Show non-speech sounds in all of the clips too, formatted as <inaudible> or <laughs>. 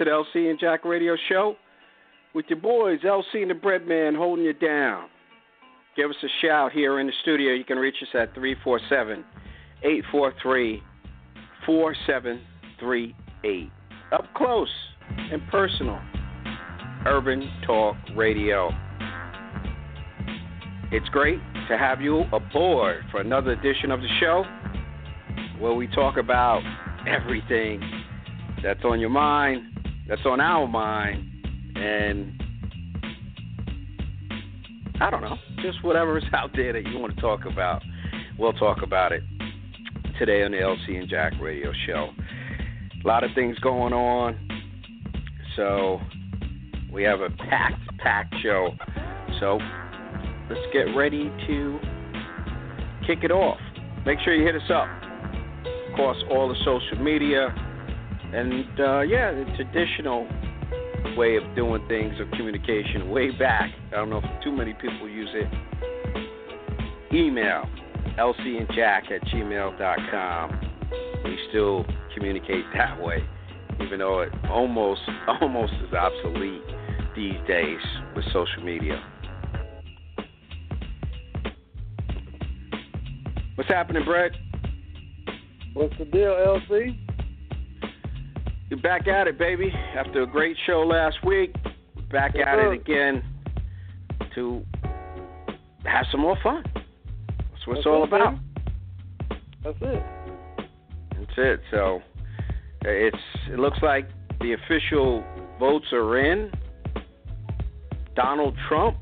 To the LC and Jack Radio Show with your boys, LC and the Breadman, holding you down. Give us a shout here in the studio. You can reach us at 347 843 4738. Up close and personal, Urban Talk Radio. It's great to have you aboard for another edition of the show where we talk about everything that's on your mind, that's on our mind, and I don't know, just whatever is <laughs> out there that you want to talk about, we'll talk about it today on the LC and Jack Radio Show. A lot of things going on, so we have a packed, packed show. So let's get ready to kick it off. Make sure you hit us up across all the social media and uh, yeah, the traditional way of doing things of communication way back. I don't know if too many people use it. Email lcandjack at gmail.com. We still communicate that way, even though it almost <laughs> almost is obsolete these days with social media. What's happening, Brett? What's the deal, LC? You're back at it, baby. After a great show last week, back Yes, at sir. it again to have some more fun. That's what it's all about. That's it. That's it. So it's it looks like the official votes are in. Donald Trump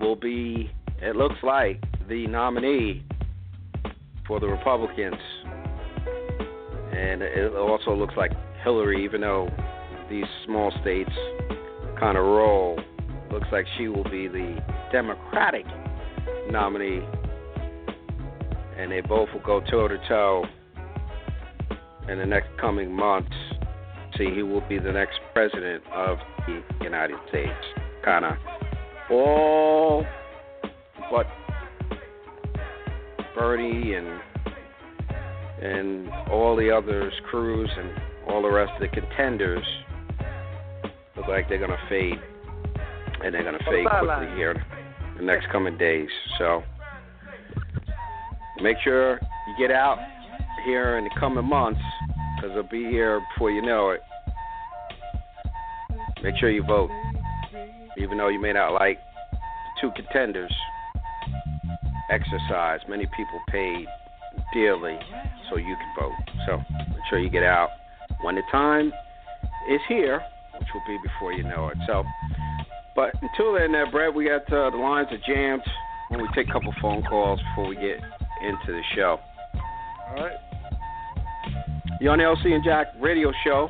will be it looks like the nominee for the Republicans. And it also looks like Hillary, even though these small states kind of roll, looks like she will be the Democratic nominee and they both will go toe to toe in the next coming months. See, he will be the next president of the United States. Kind of all but Bernie and and all the others, Cruz, and all the rest of the contenders look like they're gonna fade, and they're gonna fade quickly here the next coming days. So make sure you get out here in the coming months because it'll be here before you know it. Make sure you vote, even though you may not like the two contenders. Exercise. Many people paid dearly so you can vote. So make sure you get out when the time is here, which will be before you know it. So, but until then, there, Brett, we got uh, the lines are jammed. When we take a couple phone calls before we get into the show. All right. You're on the LC and Jack radio show.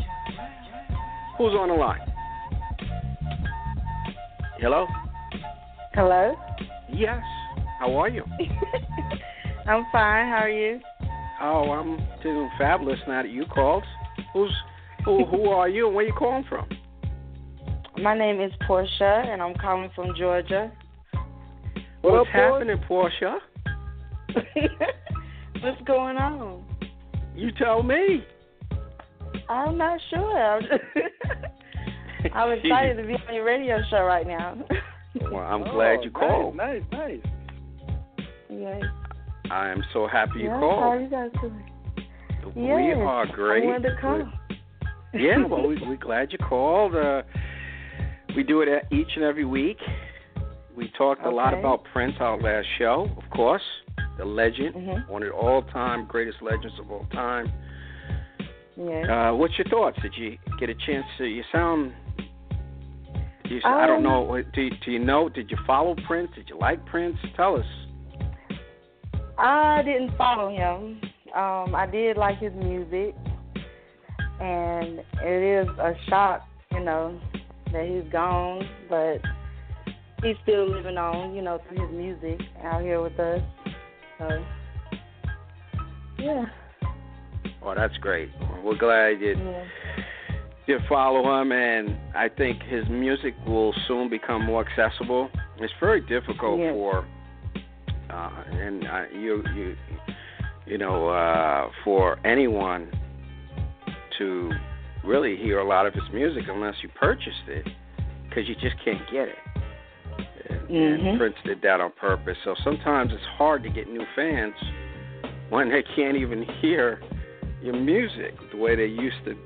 Who's on the line? Hello? Hello. Yes. How are you? <laughs> I'm fine. How are you? Oh, I'm doing fabulous now that you called. Who's who? Who are you and where you calling from? My name is Portia, and I'm calling from Georgia. What's up, boy? happening, Portia? <laughs> What's going on? You tell me. I'm not sure. I'm, <laughs> I'm <laughs> excited to be on your radio show right now. Well, I'm glad oh, you Oh, called. Nice, nice, nice. Yes. I am so happy you yeah, How are called. you guys doing? Yes, we are great. I wanted to call. yeah, <laughs> well, we, we're glad you called. Uh, we do it each and every week. We talked a lot about Prince our last show, of course, the legend, Mhm. one of the all-time greatest legends of all time. Yes. Uh, what's your thoughts? Did you get a chance to? You sound. You, s- I don't Um, know. Do you, do you know? Did you follow Prince? Did you like Prince? Tell us. I didn't follow him. Um, I did like his music, and it is a shock, you know, that he's gone, but he's still living on, you know, through his music out here with us. So, yeah. Oh, that's great. We're glad you yeah. you follow him, and I think his music will soon become more accessible. It's very difficult Yes. for, uh, and uh, you you you know, uh, for anyone to really hear a lot of his music unless you purchased it, because you just can't get it. And, and Mhm. Prince did that on purpose. So sometimes it's hard to get new fans when they can't even hear your music the way they used to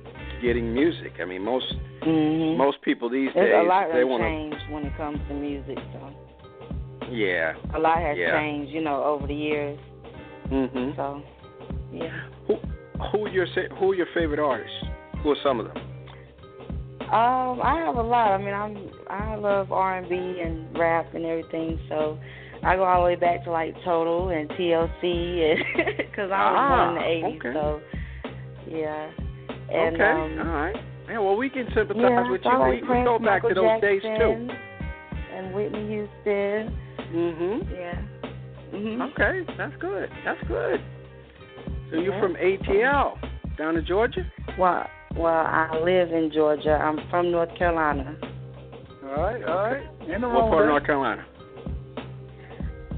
getting music. I mean, most Mhm. most people these There's days a lot they want to. changed when it comes to music. So Yeah. a lot has Yeah. changed, you know, over the years. Mhm. So yeah. Who who are your who are your favorite artists? Who are some of them? Um, I have a lot. I mean, I'm I love R and B and rap and everything. So I go all the way back to like Total and TLC, because <laughs> I was born in the Ah, '80s. okay. So yeah. And, okay. Um, All right. Yeah. Well, we can sympathize yeah, with so you. Like we, we Prince, go back Michael to those days too. And Whitney Houston. Mhm. Yeah. Mhm. Okay. That's good. That's good. So you're from ATL down in Georgia? Well, well, I live in Georgia. I'm from North Carolina. All right, all right. In the What part of North Carolina?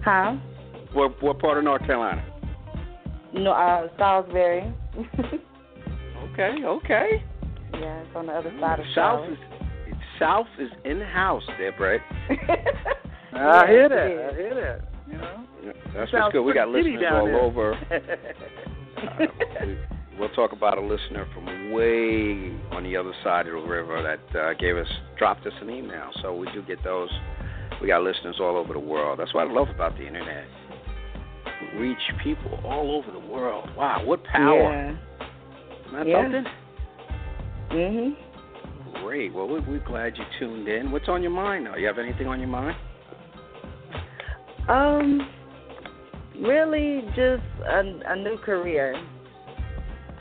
Huh? What what part of North Carolina? No, uh, Salisbury. <laughs> Okay. Okay. yeah, it's on the other side of South Charlotte. is South is in the house there, Brett. <laughs> that. I hear that. it I is. hear that. You know. That's Sounds what's good. We got listeners down all there. over. <laughs> Uh, we, we'll talk about a listener from way on the other side of the river that uh, gave us dropped us an email. So we do get those. We got listeners all over the world. That's what I love about the internet. We reach people all over the world. Wow, what power! Yeah. Isn't that Yeah. something? Mhm. Great. Well, we- we're glad you tuned in. What's on your mind now? You have anything on your mind? Um, really, just a, a new career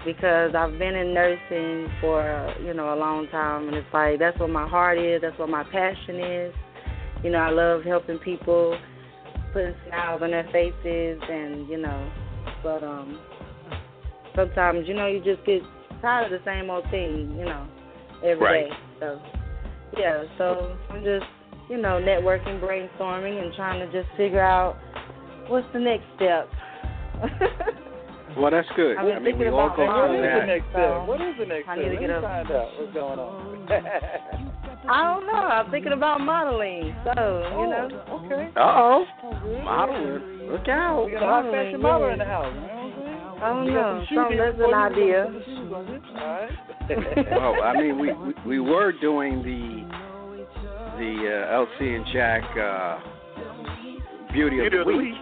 because I've been in nursing for you know a long time, and it's like that's what my heart is. That's what my passion is. You know, I love helping people, putting smiles on their faces, and you know, but um, sometimes you know you just get tired of the same old thing. You know, every day. Right. So yeah, so I'm just you know, networking, brainstorming, and trying to just figure out what's the next step. <laughs> Well, that's good. I've I mean, we thinking all about go Wow. Through is that. the next step? What is the next step? I step? need to get me a- find out what's going on. <laughs> I don't know. I'm thinking about modeling, so you know. Oh, okay. Uh oh. Modeling. Look out. We got a hot fashion model yeah. in the house. You know I'm saying? I don't know. some Something deals that's an idea. We got some shoes on it. All right. well, I mean, we we, we were doing the the uh, LC and Jack uh, Beauty, of the Week.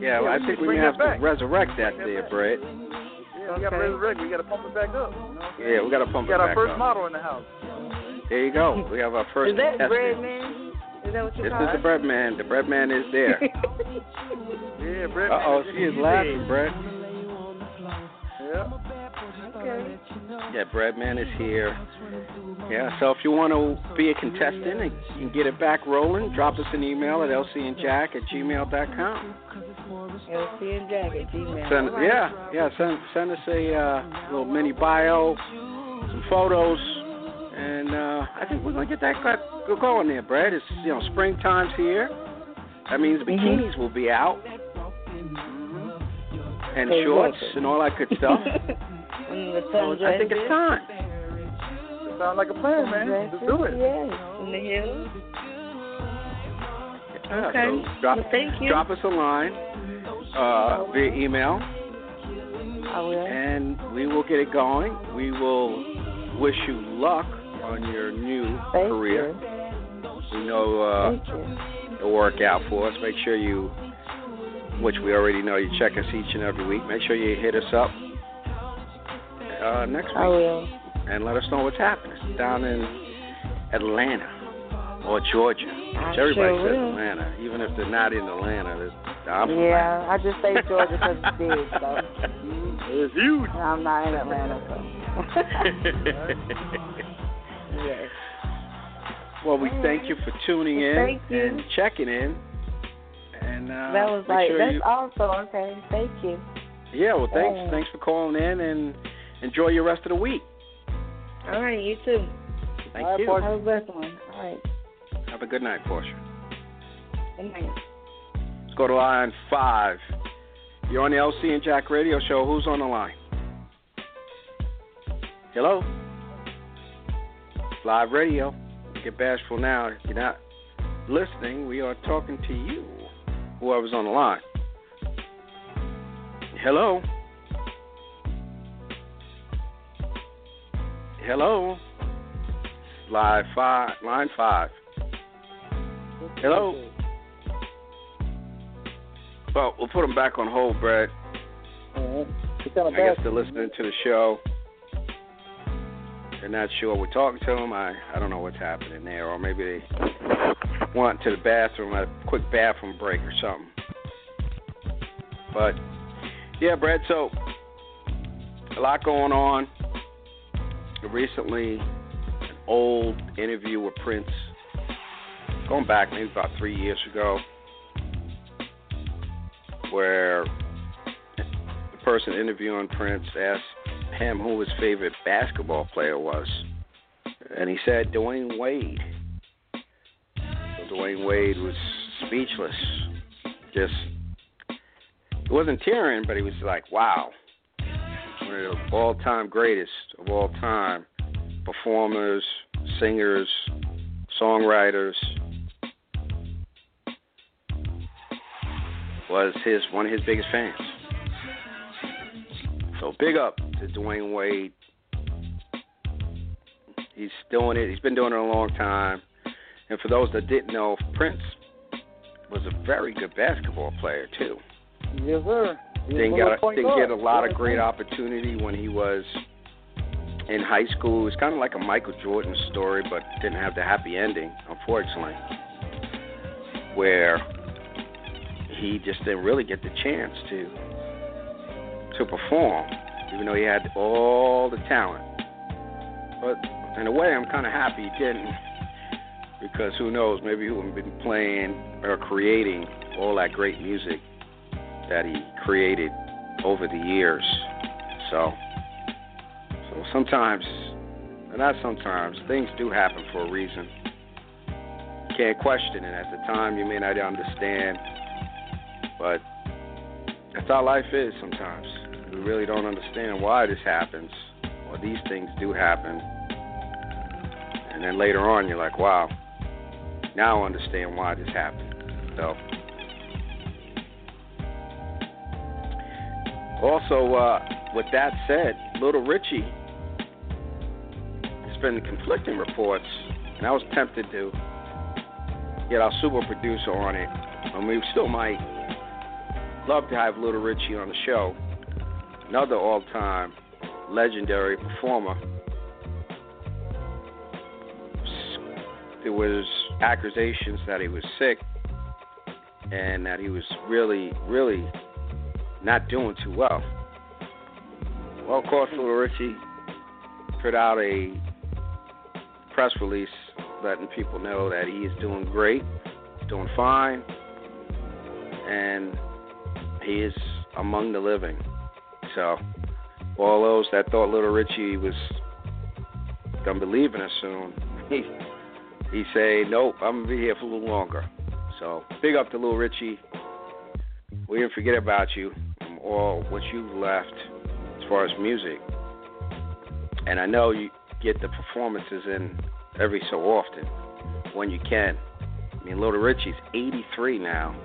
Yeah, well, Yeah, I think we have to resurrect that Bring there, back. Brett. Yeah, we got to Okay. resurrect. We got to pump it back up. You know what I'm saying? Yeah, we got to pump We it back up. We got our first up. model in the house. There you go. We have our first Is that tester. bread man? Is that what you This call is the bread man. The bread man is there. <laughs> Yeah, Brett. Uh oh, she is laughing, big. Brett. Yeah. okay. Yeah, Breadman is here. Yeah, so if you want to be a contestant and you can get it back rolling, drop us an email at lcandjack at gmail.com. LC and Jack at Gmail. Send, All right. yeah, yeah, send, send us a uh, little mini bio, some photos, and uh, I think we're going to get that got, going there, Brad. It's, you know, springtime's here. That means Mm-hmm. bikinis will be out. And shorts and all that good stuff. <laughs> So I think it's time. Sound like a plan, man. Let's do it. Yes, in the hills. Yeah, Okay. so drop, Well, thank you. drop us a line uh, via email. I will. And we will get it going. We will wish you luck on your new Thank career. You. We know uh, it'll work out for us. Make sure you, which we already know, you check us each and every week. Make sure you hit us up uh, next week I will. and let us know what's happening down in Atlanta or Georgia. Which everybody sure says will. Atlanta, even if they're not in Atlanta. I'm Yeah, I just say Georgia because it's big, so <laughs> It's huge. I'm not in Atlanta, so. <laughs> yes. well, we thank you for tuning in Thank you. and checking in. And uh, That was like sure that's you, awesome. Okay, thank you. yeah. Well, thanks. Yeah. Thanks for calling in and enjoy your rest of the week. All right, you too. Thank All right, you. Portia. Have a blessed one. All right. Have a good night, Portia. Good night. Let's go to line five. You're on the LC and Jack Radio Show. Who's on the line? Hello? Live radio. Get bashful now. If you're not listening, we are talking to you. Whoever's on the line. Hello? Hello? Live five, line five. Hello? Well, we'll put them back on hold, Brad. Kind I guess they're listening to the show. They're not sure we're talking to them. I I don't know what's happening there, or maybe they went to the bathroom, a quick bathroom break or something. But yeah, Brad. So a lot going on. Recently, an old interview with Prince, going back maybe about three years ago, where the person interviewing Prince asked him who his favorite basketball player was, and he said Dwayne Wade. Dwayne Wade was speechless. Just he wasn't tearing, but he was like, "Wow, one of the all-time greatest of all time performers, singers, songwriters." Was his one of his biggest fans. So big up to Dwayne Wade. He's doing it. He's been doing it a long time. And for those that didn't know, Prince was a very good basketball player too. Yes, sir. He was Didn't get point didn't get a lot of great opportunity when he was in high school. It was kind of like a Michael Jordan story, but didn't have the happy ending, unfortunately, where he just didn't really get the chance to to perform, even though he had all the talent. But in a way, I'm kind of happy he didn't, because who knows? Maybe he wouldn't have been playing or creating all that great music that he created over the years. So, so sometimes, and not sometimes, things do happen for a reason. You Can't question it. At the time, you may not understand, but that's how life is sometimes. We really don't understand why this happens, or these things do happen. And then later on, you're like, wow, now I understand why this happened. So, also, uh, with that said, Little Richie, there's been conflicting reports, and I was tempted to get our super producer on it, and we still might love to have Little Richie on the show, another all-time legendary performer. There was accusations that he was sick and that he was really, really not doing too well. Well, of course, Little Richie put out a press release letting people know that he is doing great, doing fine, and he is among the living. So, all those that thought Little Richie was gonna be leaving us soon, <laughs> he say, nope, I'm gonna be here for a little longer. So, big up to Little Richie. We didn't forget about you all what you've left as far as music. And I know you get the performances in every so often when you can. I mean, Little Richie's 83 now.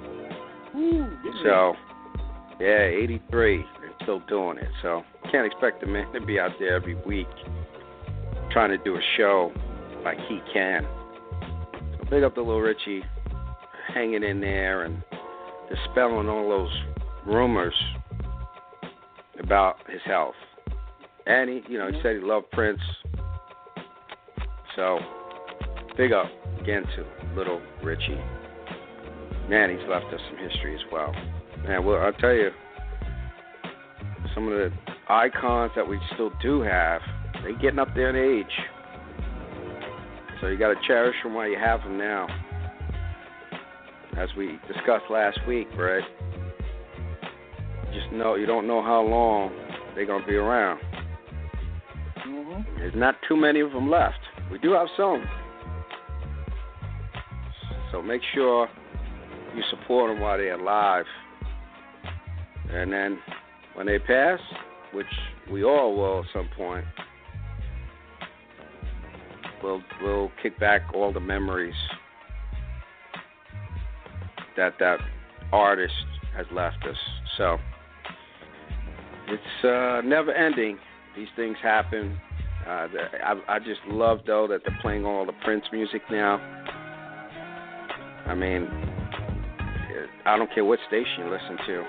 Woo. So, yeah, 83. And still doing it. So can't expect the man to be out there every week trying to do a show like he can. Big up to Little Richie hanging in there and dispelling all those rumors about his health. And he, you know, he mm-hmm. said he loved Prince. So, big up again to little Richie. Man, he's left us some history as well. Man, well, I'll tell you, some of the icons that we still do have, they getting up there in age. So you got to cherish them while you have them now. As we discussed last week, Brett, just know you don't know how long they're gonna be around. Mm-hmm. There's not too many of them left. We do have some. So make sure you support them while they're alive. And then when they pass, which we all will at some point, we'll we'll kick back all the memories that that artist has left us. So it's uh, never ending. These things happen. Uh, I, I just love though that they're playing all the Prince music now. I mean, I don't care what station you listen to,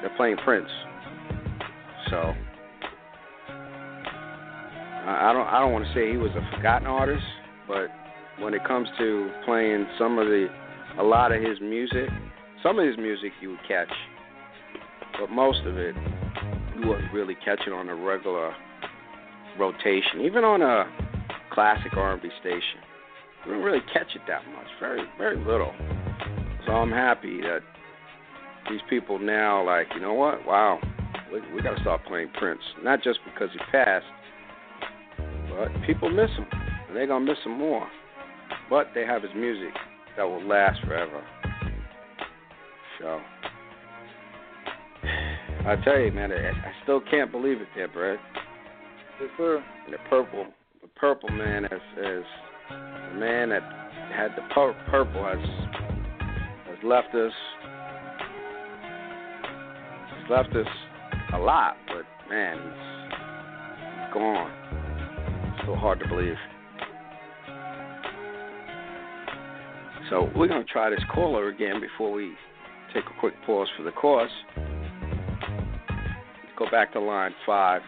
they're playing Prince. So I don't I don't want to say he was a forgotten artist, but when it comes to playing some of the a lot of his music, some of his music you would catch, but most of it you wouldn't really catch it on a regular rotation, even on a classic R&B station. You don't really catch it that much, very very little. So I'm happy that these people now like, you know what? Wow, we, we got to start playing Prince, not just because he passed, but people miss him, and they're gonna miss him more. But they have his music that will last forever. So I tell you, man, I, I still can't believe it, there, Brett. Yes, sir. And the purple, the purple man, as as the man that had the pur- purple has has left us. He's left us a lot, but man, he's gone. So hard to believe. So we're gonna try this caller again before we take a quick pause for the. Let's go back to line five.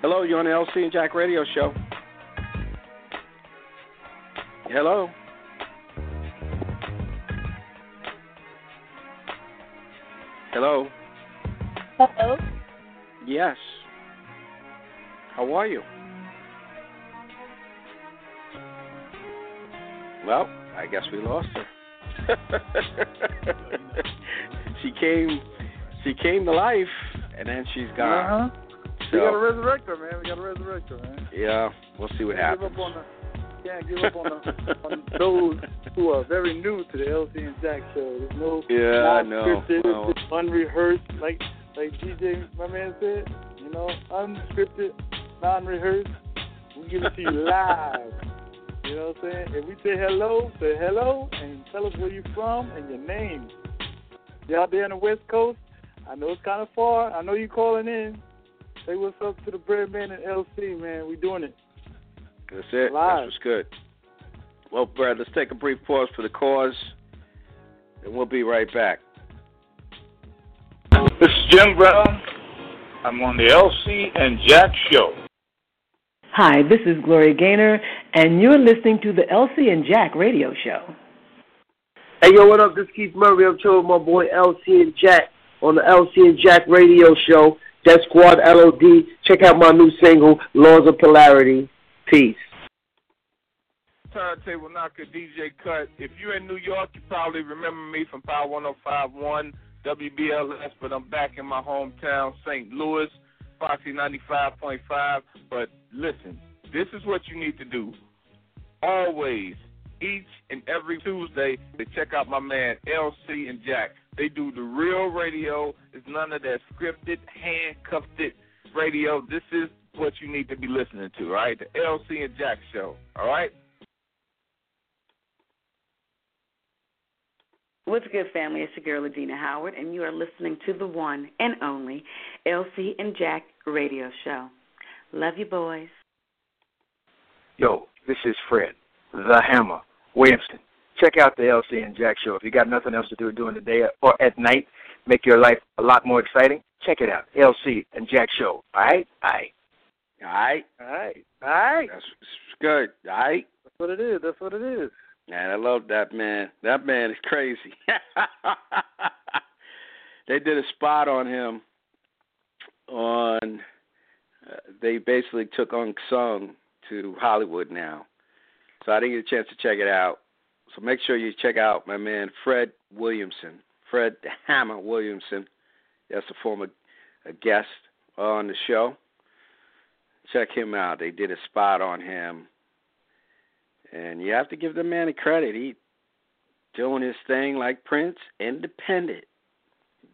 Hello, you're on the LC and Jack Radio Show. Hello. Hello. Hello. Yes. How are you? Well, I guess we lost her. <laughs> she came she came to life and then she's gone. Uh-huh. So, We gotta resurrect her, man. We gotta resurrect her, man. yeah, we'll see what happens. Give up on the, can't give up on, the, on those who are very new to the LC and Jack show. There's no Yeah, I know. Well- unrehearsed, like like DJ, my man said. You know, unscripted, non-rehearsed. We give it to you live. You know what I'm saying? If we say hello, say hello and tell us where you're from and your name. You out there on the West Coast? I know it's kind of far. I know you're calling in. Say what's up to the Breadman and LC, man. We doing it. That's it. Live. That's what's good. Well, Brad, let's take a brief pause for the cause, and we'll be right back. This is Jim Brown. I'm on the LC and Jack Show. Hi, this is Gloria Gaynor, and you're listening to the LC and Jack radio show. Hey, yo, what up? This is Keith Murray. I'm chilling with my boy LC and Jack on the LC and Jack radio show. Def Squad LOD. Check out my new single, Laws of Polarity. Peace. Turntable Knocker DJ Cut. If you're in New York, you probably remember me from Power 1051 WBLS, but I'm back in my hometown, St. Louis, Foxy 95.5. But listen, this is what you need to do. Always, each and every Tuesday, to check out my man LC and Jack. They do the real radio. It's none of that scripted, handcuffed radio. This is what you need to be listening to, right? The LC and Jack show, all right? What's good, family? It's your girl, Adina Howard, and you are listening to the one and only LC and Jack radio show. Love you, boys. Yo, this is Fred, the Hammer, Williamson. Check out the LC and Jack show. If you got nothing else to do during the day or at night, make your life a lot more exciting, check it out. LC and Jack show. All right? All right. All right. All right. All right. That's good. All right. That's what it is. That's what it is. Man, I love that man. That man is crazy. <laughs> they did a spot on him on uh, they basically took Unsung to Hollywood now. So I didn't get a chance to check it out. So make sure you check out my man Fred Williamson. Fred Hammer Williamson. That's a former a guest on the show. Check him out. They did a spot on him and you have to give the man a credit. He doing his thing like Prince, independent.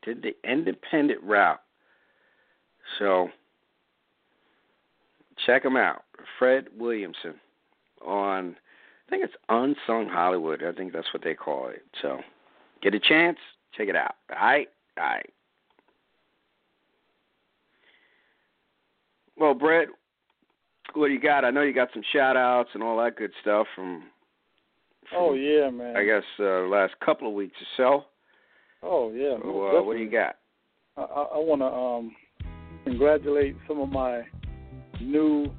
Did the independent route. So check him out. Fred Williamson on I think it's Unsung Hollywood. I think that's what they call it. So get a chance, check it out. All right? All right. Well, Brett, what do you got? I know you got some shout outs and all that good stuff from, from oh yeah, man. I guess uh, last couple of weeks or so. Oh yeah. So, uh, what do you got? I, I want to um, congratulate some of my new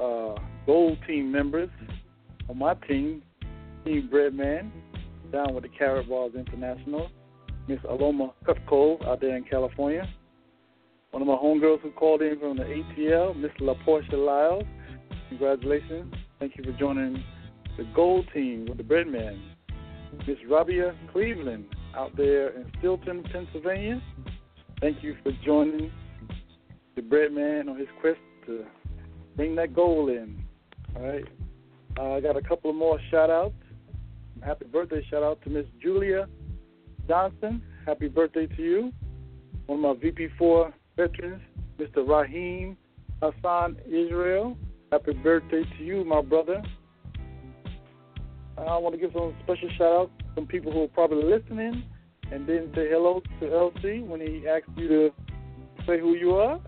uh, gold team members on my team, Team Breadman, down with the Karatbars International. Miss Aloma Cutco out there in California. One of my homegirls who called in from the ATL, Miss LaPortia Lyles. Congratulations. Thank you for joining the gold team with the Breadman. Miss Rabia Cleveland out there in Steelton, Pennsylvania. Thank you for joining the Breadman on his quest to bring that goal in. All right. Uh, I got a couple of more shout outs. Happy birthday shout out to Miss Julia Johnson. Happy birthday to you. One of my VP4 veterans, Mr. Raheem Hassan Israel. Happy birthday to you, my brother. I want to give some special shout out to some people who are probably listening and didn't say hello to LC when he asked you to say who you are.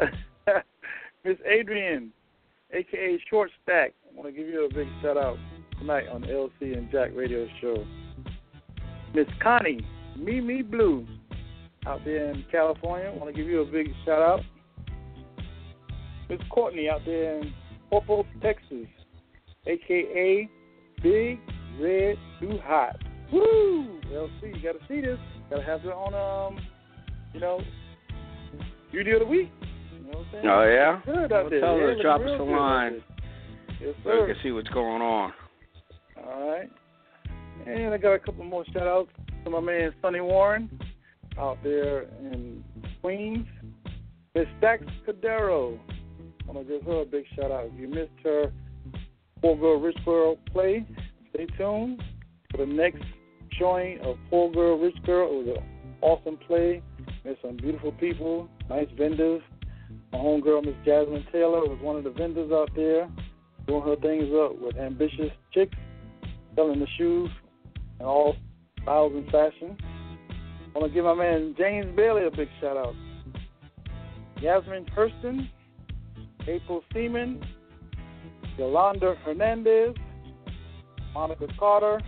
<laughs> Miss Adrian, aka Short Stack. I want to give you a big shout out tonight on LC and Jack Radio Show. Miss Connie, Mimi Blue, out there in California. I want to give you a big shout out. Miss Courtney out there in Popo, Texas, aka Big Red Too Hot. Woo! LC, you got to see this. Got to have it on, um, you know, Beauty of the Week. You know oh, what I'm saying? Oh yeah. Good out well, there. Tell her to drop us a line. Yes, So sir. we can see what's going on. All right. And I got a couple more shout outs to my man Sonny Warren out there in Queens. Miss Dax Cadero. I want to give her a big shout out. If you missed her Poor Girl Rich Girl play, stay tuned for the next showing of Poor Girl Rich Girl. It was an awesome play. Met some beautiful people, nice vendors. My homegirl, Miss Jasmine Taylor, was one of the vendors out there doing her things up with ambitious chicks, selling the shoes in all styles and fashion. I want to give my man James Bailey a big shout out. Yasmin Hurston, April Seaman, Yolanda Hernandez, Monica Carter,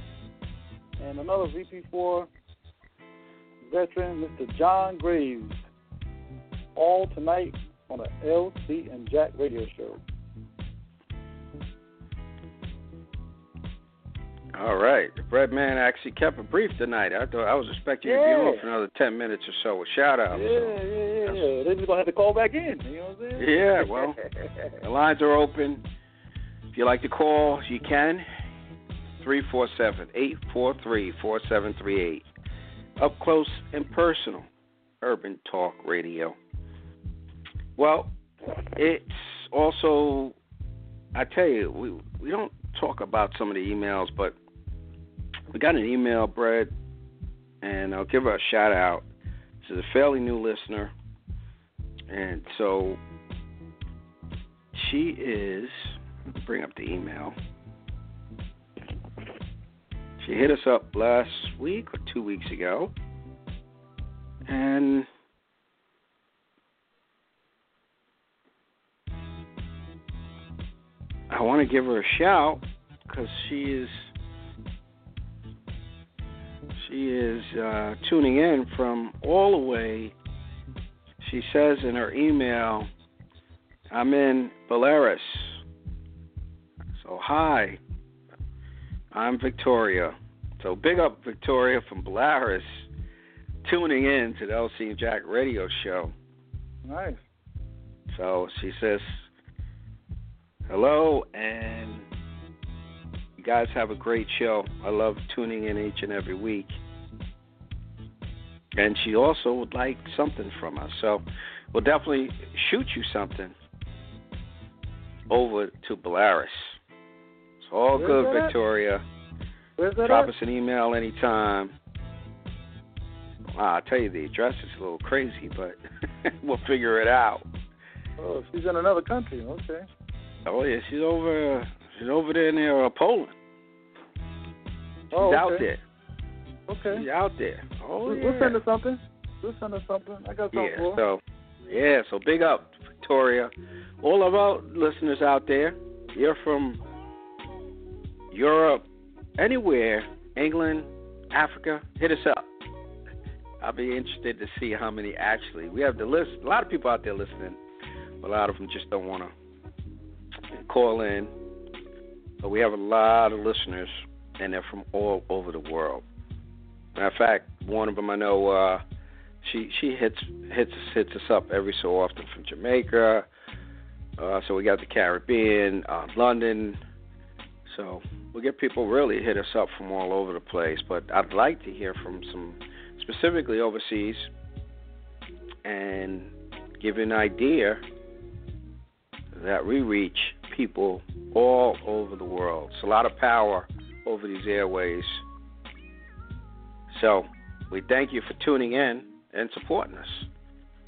and another VP4 veteran, Mr. John Graves. All tonight on the LC and Jack radio show. All right. The bread man actually kept it brief tonight. I thought I was expecting you to be on for another ten minutes or so with shout outs. Yeah, yeah, yeah, yeah. They're just gonna have to call back in. You know what I'm saying? Yeah, well, the <laughs> lines are open. If you like to call, you can. Three four seven eight four three four seven three eight. Up close and personal. Urban Talk Radio. Well, it's also I tell you, we we don't talk about some of the emails, but we got an email, Brett, and I'll give her a shout out. She's a fairly new listener, and so she is. Bring up the email. She hit us up last week or two weeks ago, and I want to give her a shout because she is she is uh, tuning in from all the way. She says in her email, "I'm in Belarus." So hi, I'm Victoria. So big up Victoria from Belarus, tuning in to the LC and Jack Radio Show. Nice. So she says, hello, and you guys have a great show. I love tuning in each and every week. And she also would like something from us. So we'll definitely shoot you something over to Belarus. It's all Where's good? Victoria. Drop at? us an email anytime. Ah, I'll tell you the address is a little crazy, but <laughs> we'll figure it out. Oh, she's in another country. Okay. Oh yeah, she's over. She's over there near uh, Poland. She's Oh, out there. Okay. She's out there. Oh we'll, yeah. we'll send her something. We'll send her something. I got something yeah. for her. So yeah. So big up, Victoria. All of our listeners out there. You're from Europe, anywhere, England, Africa. Hit us up. I'll be interested to see how many actually. We have the list. A lot of people out there listening. A lot of them just don't want to call in. But we have a lot of listeners, and they're from all over the world. Matter of fact, one of them I know, uh, she she hits hits hits us up every so often from Jamaica. Uh, so we got the Caribbean, uh, London. So we get people really hit us up from all over the place. But I'd like to hear from some specifically overseas and give an idea that we reach people all over the world. It's a lot of power over these airways. So we thank you for tuning in and supporting us.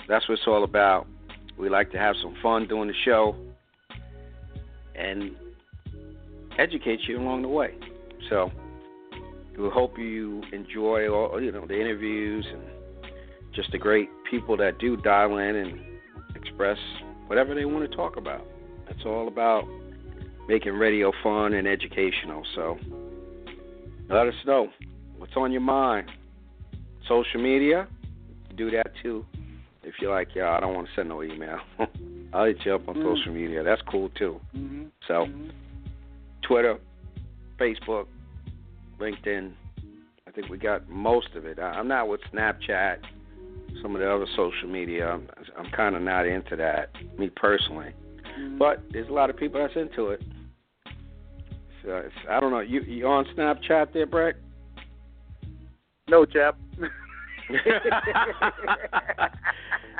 That's what it's all about. We like to have some fun doing the show and educate you along the way. So we hope you enjoy all you know the interviews and just the great people that do dial in and express whatever they want to talk about. It's all about making radio fun and educational. So let us know what's on your mind. Social media, do that too. If you're like, yeah, I don't want to send no email. <laughs> I'll hit you up on Mm. social media. That's cool too. Mm-hmm. So, Twitter, Facebook, LinkedIn. I think we got most of it. I'm not with Snapchat, some of the other social media. I'm, I'm kind of not into that, me personally. Mm-hmm. But there's a lot of people that's into it. So it's, I don't know. You you on Snapchat there, Brett? No, chap. <laughs> <laughs>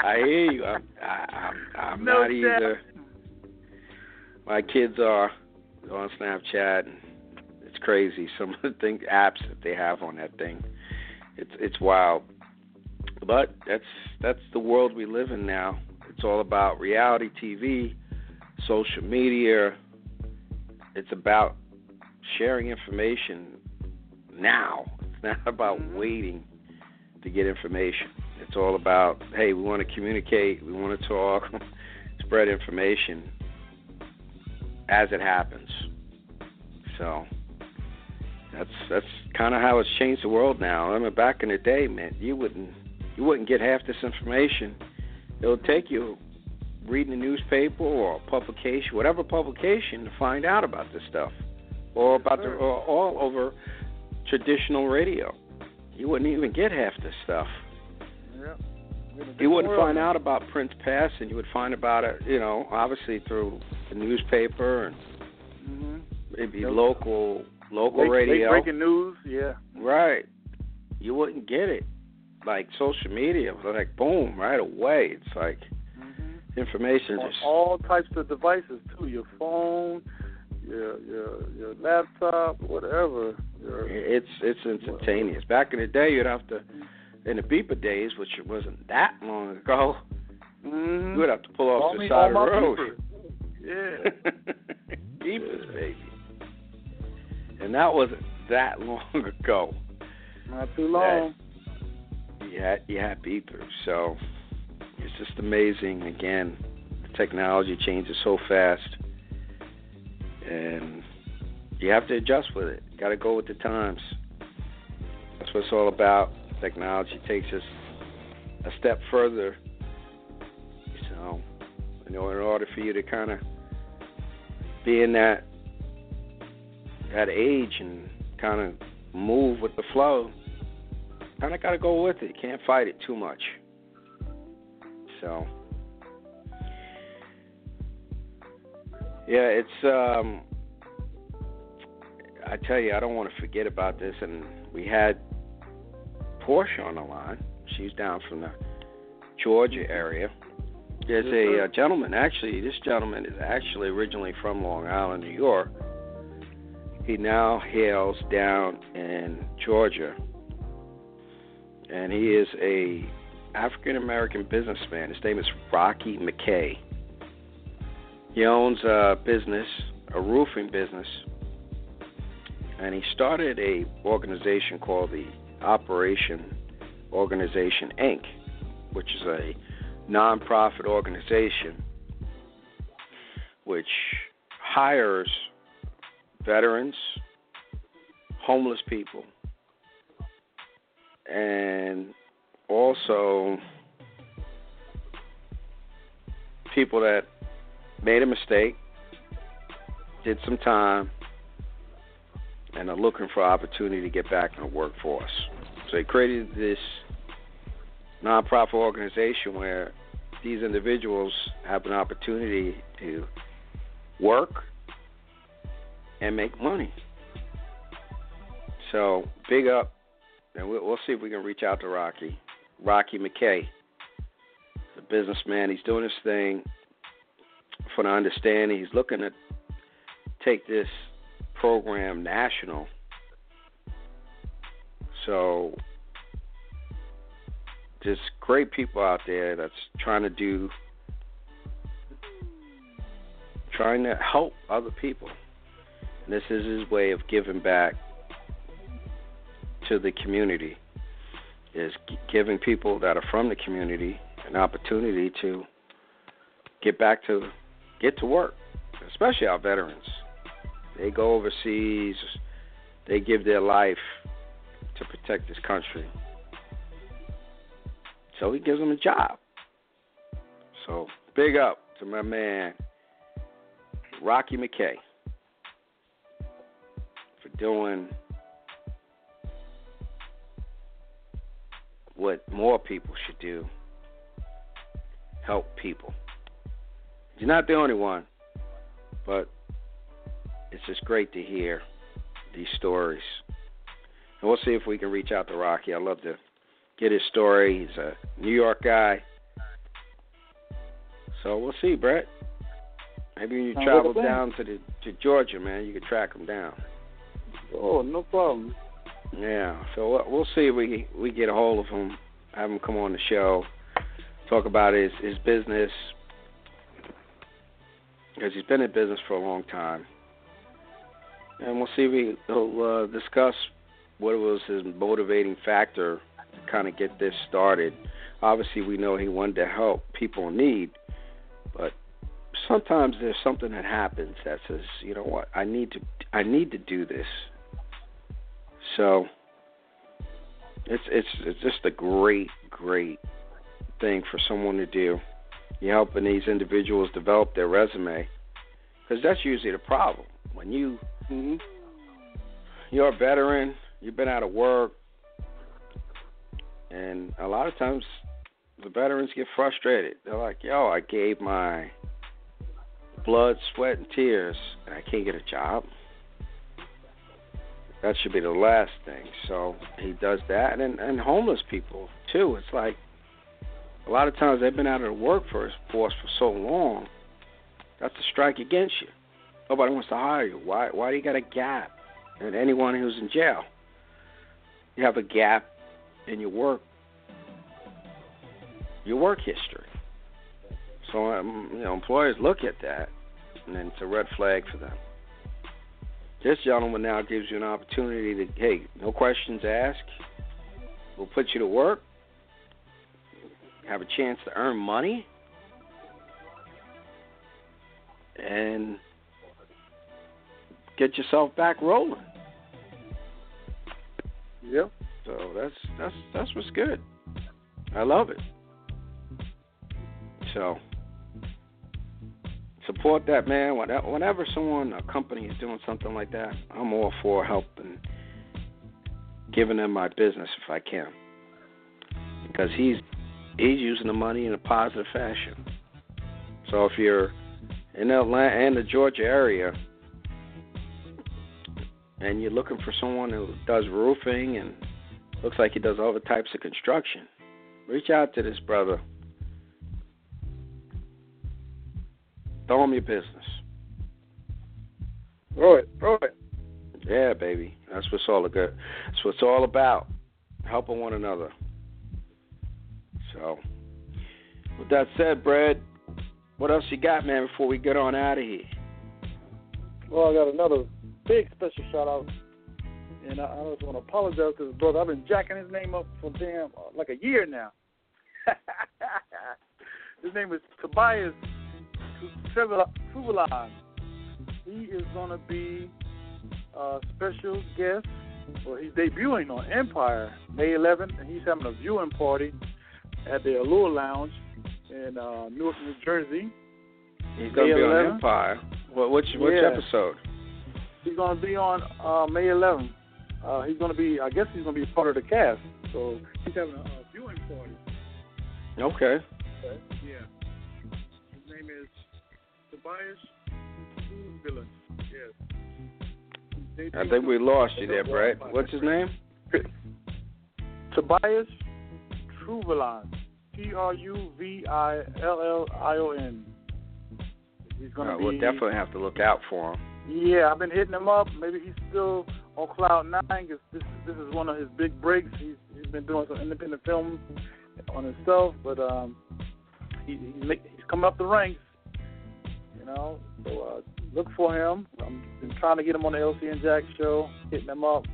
I hear you. I'm I, I'm, I'm No not either. My kids are on Snapchat, and it's crazy. Some of the thing, apps that they have on that thing, it's it's wild. But that's that's the world we live in now. It's all about reality TV, social media. It's about sharing information now. <laughs> It's not about mm-hmm. waiting to get information. It's all about, hey, we want to communicate, we want to talk, <laughs> spread information as it happens. So that's that's kind of how it's changed the world now. I mean, back in the day, man, you wouldn't you wouldn't get half this information. It'll take you reading the newspaper or publication, whatever publication, to find out about this stuff, or about the or all over traditional radio. You wouldn't even get half this stuff. Yeah. You wouldn't find out about Prince passing. You would find about it, you know, obviously through the newspaper and Mm-hmm. maybe local local Late, radio. late breaking news. Yeah. Right. You wouldn't get it. Like social media, like boom, right away. It's like information On all types of devices too. Your phone, your your your laptop, whatever. Your, it's it's instantaneous. Back in the day, you'd have to, in the beeper days, which wasn't that long ago, Mhm. you would have to pull off Call the side of the road. beeper. <laughs> Yeah. beepers, baby. And that wasn't that long ago. Not too long. You had you had beepers, so it's just amazing. Again, the technology changes so fast, and you have to adjust with it. Got to go with the times. That's what it's all about. Technology takes us a step further. So, you know, in order for you to kind of be in that that age and kind of move with the flow, kind of got to go with it. Can't fight it too much. So, yeah, it's um I tell you, I don't want to forget about this. And we had Porsche on the line. She's down from the Georgia area. There's a, a gentleman, actually, this gentleman is actually originally from Long Island, New York. He now hails down in Georgia. And he is a African American businessman. His name is Rocky MacKay. He owns a business, a roofing business, and he started a organization called the Operation Organization Inc., which is a nonprofit organization which hires veterans, homeless people, and also people that made a mistake, did some time, and are looking for opportunity to get back in the workforce. So he created this nonprofit organization where these individuals have an opportunity to work and make money. So big up, and we'll, we'll see if we can reach out to Rocky, Rocky MacKay, the businessman. He's doing his thing. For the understanding, he's looking to take this program national. So there's great people out there that's trying to do trying to help other people. And this is his way of giving back to the community. Is giving people that are from the community an opportunity to get back to get to work, especially our veterans. They go overseas. They give their life to protect this country. So he gives them a job. So big up to my man Rocky MacKay for doing what more people should do help people. You're not the only one, but it's just great to hear these stories. And we'll see if we can reach out to Rocky. I'd love to get his story. He's a New York guy. So we'll see, Brett. Maybe when you travel down to the to Georgia, man, you can track him down. Oh, no problem. Yeah, so we'll see if we we get a hold of him, have him come on the show, talk about his his business, because he's been in business for a long time and we'll see. We, will uh, discuss what was his motivating factor to kind of get this started. Obviously, we know he wanted to help people in need, but sometimes there's something that happens that says, you know what, I need to, I need to do this. So it's it's it's just a great, great thing for someone to do. You're helping these individuals develop their resume because that's usually the problem when you Mm-hmm. You're a veteran. You've been out of work, and a lot of times the veterans get frustrated. They're like, "Yo, I gave my blood, sweat, and tears, and I can't get a job." That should be the last thing. So he does that, and and homeless people too. It's like a lot of times they've been out of the workforce for so long. That's a strike against you. Nobody wants to hire you. Why? Why do you got a gap? And anyone who's in jail, you have a gap in your work, your work history. So, um, you know, employers look at that, and then it's a red flag for them. This gentleman now gives you an opportunity to, hey, no questions asked. We'll put you to work. Have a chance to earn money. And get yourself back rolling. Yep. So that's that's that's what's good. I love it. So support that man. Whenever someone, a company is doing something like that, I'm all for helping, giving them my business if I can, because he's he's using the money in a positive fashion. So if you're in Atlanta and the Georgia area, and you're looking for someone who does roofing and looks like he does other types of construction, reach out to this brother. Throw him your business. Throw it, throw it. Yeah, baby. That's what's all good. That's what it's all about. Helping one another. So, with that said, Brad, what else you got, man? Before we get on out of here. Well, I got another big special shout out, and I, I just want to apologize to his brother. I've been jacking his name up for damn uh, like a year now. <laughs> his name is Tobias Truvillion. He is going to be a special guest. Well, he's debuting on Empire May 11th, and he's having a viewing party at the Allure Lounge in uh, Newark, New Jersey. He's going to be 11th. on Empire. What, which which yeah. episode? He's going to be on uh, May 11th. Uh, he's going to be, I guess, he's going to be part of the cast. So he's having a uh, viewing party. Okay. okay. Yeah. His name is Tobias Villain. Yes. I think we lost you there, Brett. What's his name? Tobias Truvillion. T R U V I L L I O N. He's gonna uh, be. We'll definitely have to look out for him. Yeah, I've been hitting him up. Maybe he's still on cloud nine because this this is one of his big breaks. He's he's been doing some independent film on himself, but um, he, he's make, he's coming up the ranks. You know, so uh, look for him. I'm been trying to get him on the LC and Jack show, hitting him up.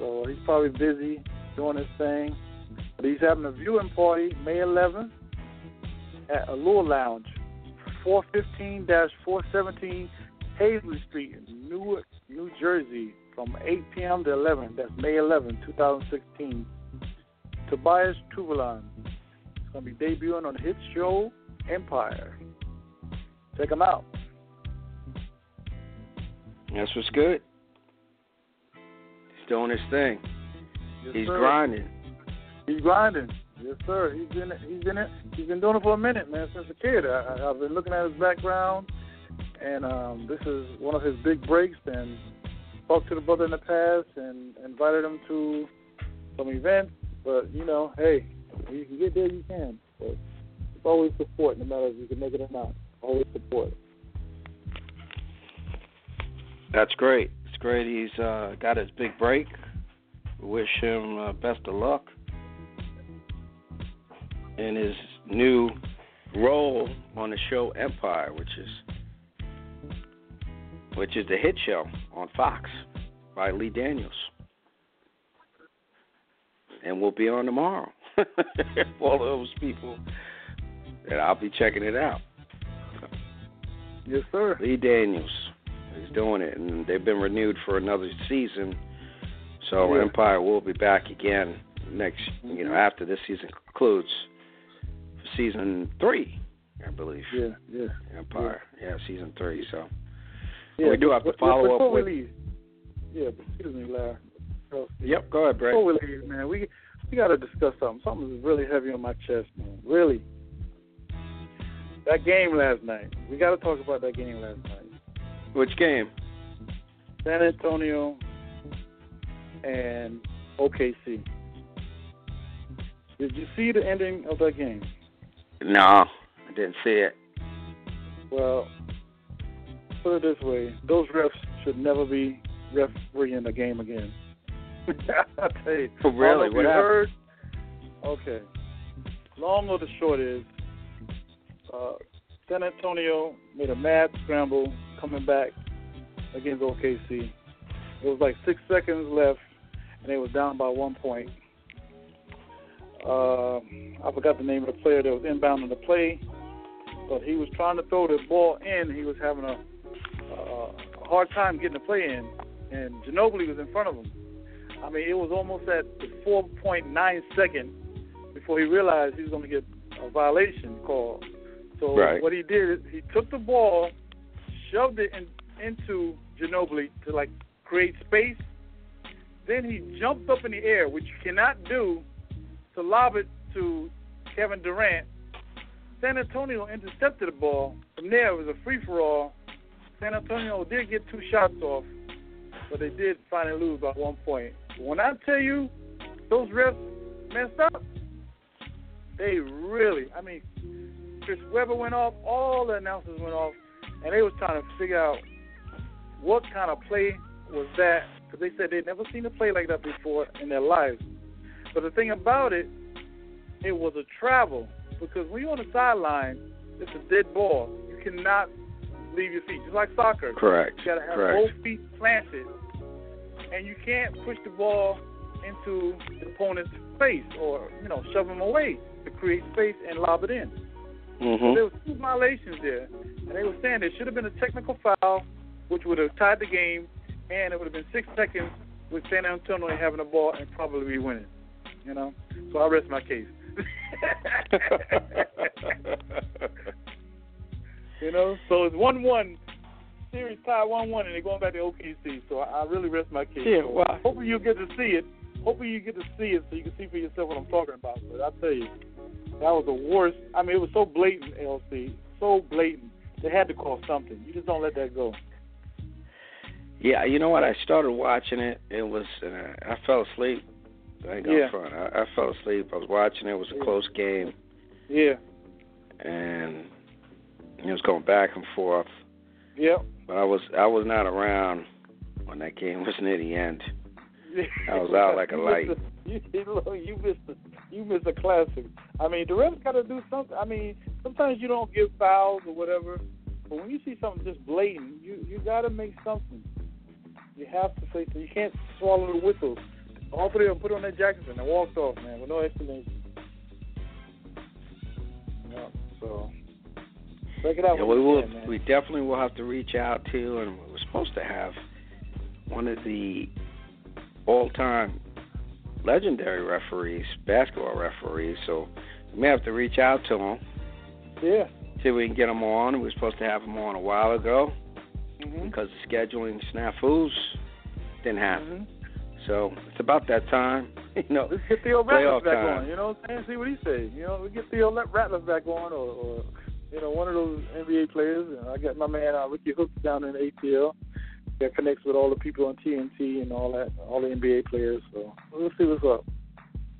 So he's probably busy doing his thing. But he's having a viewing party May 11th at Allure Lounge, 415-417 Hazley Street Newark, New Jersey, from 8 p.m. to 11. That's May 11, 2016. Tobias Truvillion is going to be debuting on his show Empire. Check him out. That's what's good. He's doing his thing. Yes, He's sir. grinding. He's grinding. Yes, sir. He's been he's been he's been doing it for a minute, man, since a kid. I, I've been looking at his background, and um, this is one of his big breaks. And talked to the brother in the past and invited him to some events. But you know, hey, when you can get there, you can. But it's always support, no matter if you can make it or not. Always. That's great. It's great. He's uh, got his big break. Wish him uh, best of luck in his new role on the show Empire, which is which is the hit show on Fox by Lee Daniels, and we'll be on tomorrow <laughs> all those people, and I'll be checking it out. Yes, sir. Lee Daniels is doing it, and they've been renewed for another season. So Yeah. Empire will be back again next, you know, mm-hmm. after this season concludes, for season three, I believe. Yeah, yeah. Empire, yeah, season three. So Yeah, we do have to follow up with. leave, yeah, excuse me, Larry. Yep, go ahead, Brett. Before we leave, man, we we got to discuss something. Something is really heavy on my chest, man. Really. That game last night. We got to talk about that game last night. Which game? San Antonio and OKC. Did you see the ending of that game? No, I didn't see it. Well, put it this way: those refs should never be refereeing a game again. <laughs> I tell you. Oh, really? I don't know if What you happened? heard. Okay. Long or the short is, uh, San Antonio made a mad scramble coming back against OKC. It was like six seconds left, and they was down by one point. Uh, I forgot the name of the player that was inbound on the play, but he was trying to throw the ball in. He was having a, hard time getting the play in, and Ginobili was in front of him. I mean, it was almost at the 4.9 second before he realized he was going to get a violation call. So Right. what he did is he took the ball, shoved it in, into Ginobili to like create space. Then he jumped up in the air, which you cannot do, to lob it to Kevin Durant. San Antonio intercepted the ball. From there, it was a free for all. San Antonio did get two shots off, but they did finally lose by one point. When I tell you those refs messed up, they really, I mean, Chris Webber went off, all the announcers went off, and they was trying to figure out what kind of play was that, because they said they'd never seen a play like that before in their lives. But the thing about it, it was a travel, because when you're on the sideline, it's a dead ball. You cannot leave your feet, just like soccer. Correct. You got to have Correct. both feet planted, and you can't push the ball into the opponent's face or you know shove them away to create space and lob it in. Mhm. there was two violations there, and they were saying there should have been a technical foul, which would have tied the game, and it would have been six seconds with San Antonio having the ball and probably be winning. You know, so I rest my case. <laughs> you know, so it's one-one. Series tied one-one, and they're going back to OKC. So I, I really rest my case. Yeah, well- hopefully you get to see it. Hopefully you get to see it so you can see for yourself what I'm talking about. But I tell you, that was the worst. I mean, it was so blatant, LC, so blatant. They had to call something. You just don't let that go. Yeah, you know what? I started watching it. It was uh, I fell asleep. I ain't Yeah. front. I, I fell asleep. I was watching it. It was a Yeah. close game, Yeah. and it was going back and forth. Yep. But I was I was not around when that game was near the end. I was out like a <laughs> light. <laughs> You, you, you missed a, you missed a classic. I mean, the refs got to do something. I mean, sometimes you don't give fouls or whatever, but when you see something just blatant, you you got to make something. You have to say so. You can't swallow the whistle. All three of them put on their jackets and they walked off, man, with no explanation. Yeah, so check it out. Yeah, we will. can. We definitely will have to reach out to, and we're supposed to have one of the all-time legendary referees, basketball referees. So we may have to reach out to him, Yeah. see if we can get him on. We were supposed to have him on a while ago hmm because of scheduling snafus didn't happen. hmm So it's about that time, <laughs> you know. Let's get Theo Playoff Ratliff back time. on. You know what I'm saying? See what he says. You know, we get Theo Ratliff back on, or, or you know, one of those NBA players. I got my man uh, Ricky Hooks down in ATL that connects with all the people on TNT and all that, all the NBA players. So we'll see what's up.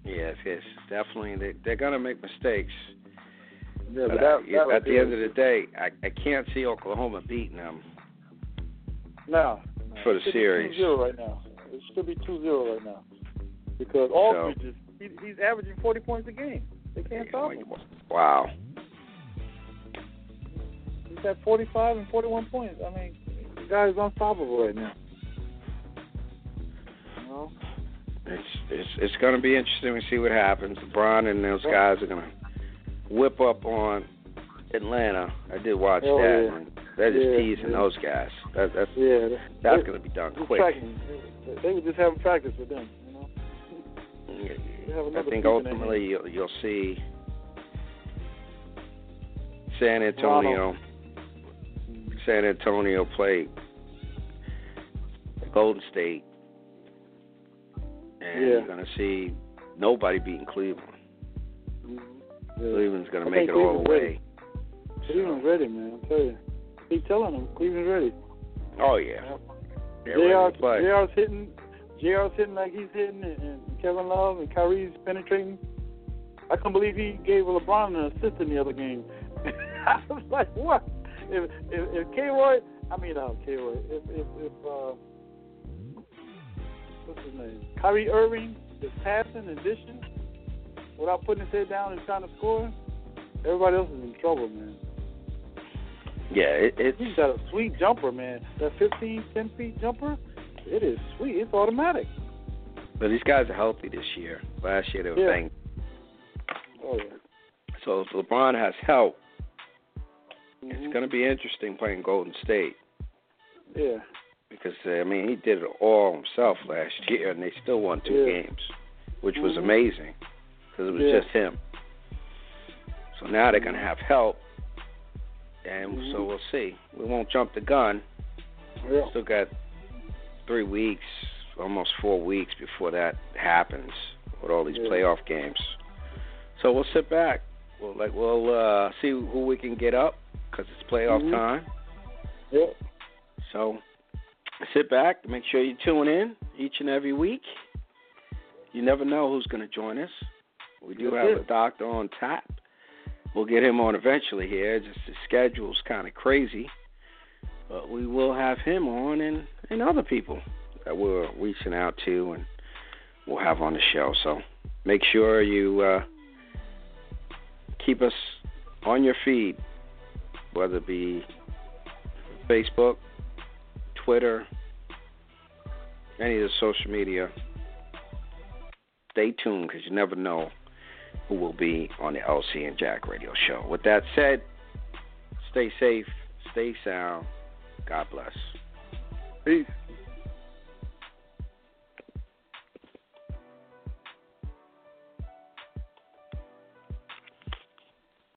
Yes, yes, definitely. They, they're gonna make mistakes. Yeah, But but I- that, that at the end of the day, I, I can't see Oklahoma beating them. no, no, for the it should series. be 2-0 right now. It should be 2-0 right now because Aldridge is he, he's averaging 40 points a game. They can't stop him. Wow. He's at 45 and 41 points. I mean, the guy is unstoppable right now. You know? It's it's it's going to be interesting to see what happens. LeBron and those guys are going to whip up on Atlanta. I did watch Oh, that. yeah. And they're just Yeah, teasing yeah. those guys. That, that's Yeah, that's going to be done quick. practicing. They, were just having practice with them. You know, I think ultimately you'll, you'll see San Antonio. San Antonio play Golden State, and Yeah. you're going to see nobody beating Cleveland. Mm-hmm. Yeah. Cleveland's going to make it all the way. ready. Cleveland's ready, man. I tell you. Keep telling them, Cleveland's ready. Oh yeah, they're JR, ready to play. JR's hitting, JR's hitting like he's hitting, and, and Kevin Love and Kyrie's penetrating. I can't believe he gave LeBron an assist in the other game. <laughs> I was like, what? If if, if K. Roy, I mean, uh, K. Roy, if if, if uh, what's his name? Kyrie Irving is passing and dishing without putting his head down and trying to score, everybody else is in trouble, man. Yeah, it, it's He's got a sweet jumper, man. That 15, 10 feet jumper. it is sweet. It's automatic. But these guys are healthy this year. Last year they were Yeah. banged. Oh yeah. So if LeBron has help, Mhm. it's going to be interesting playing Golden State Yeah. because uh, I mean he did it all himself last <laughs> year, and they still won two Yeah. games, which was Mhm. amazing because it was Yeah. just him. So now they're going to have help, and Mhm. so we'll see. We won't jump the gun. Yeah. Still got three weeks, almost four weeks before that happens with all these Yeah. playoff games. So we'll sit back. We'll like we'll uh, see who we can get up because it's playoff Mhm. time. Yeah. So sit back. Make sure you tune in each and every week. You never know who's going to join us. We do That's have a doctor on tap. We'll get him on eventually here. Just his schedule's kind of crazy, but we will have him on and and other people that we're reaching out to and we'll have on the show. So make sure you uh, keep us on your feed, whether it be Facebook, Twitter, any of the social media. Stay tuned because you never know who will be on the LC and Jack Radio Show. With that said, stay safe, stay sound. God bless. Peace.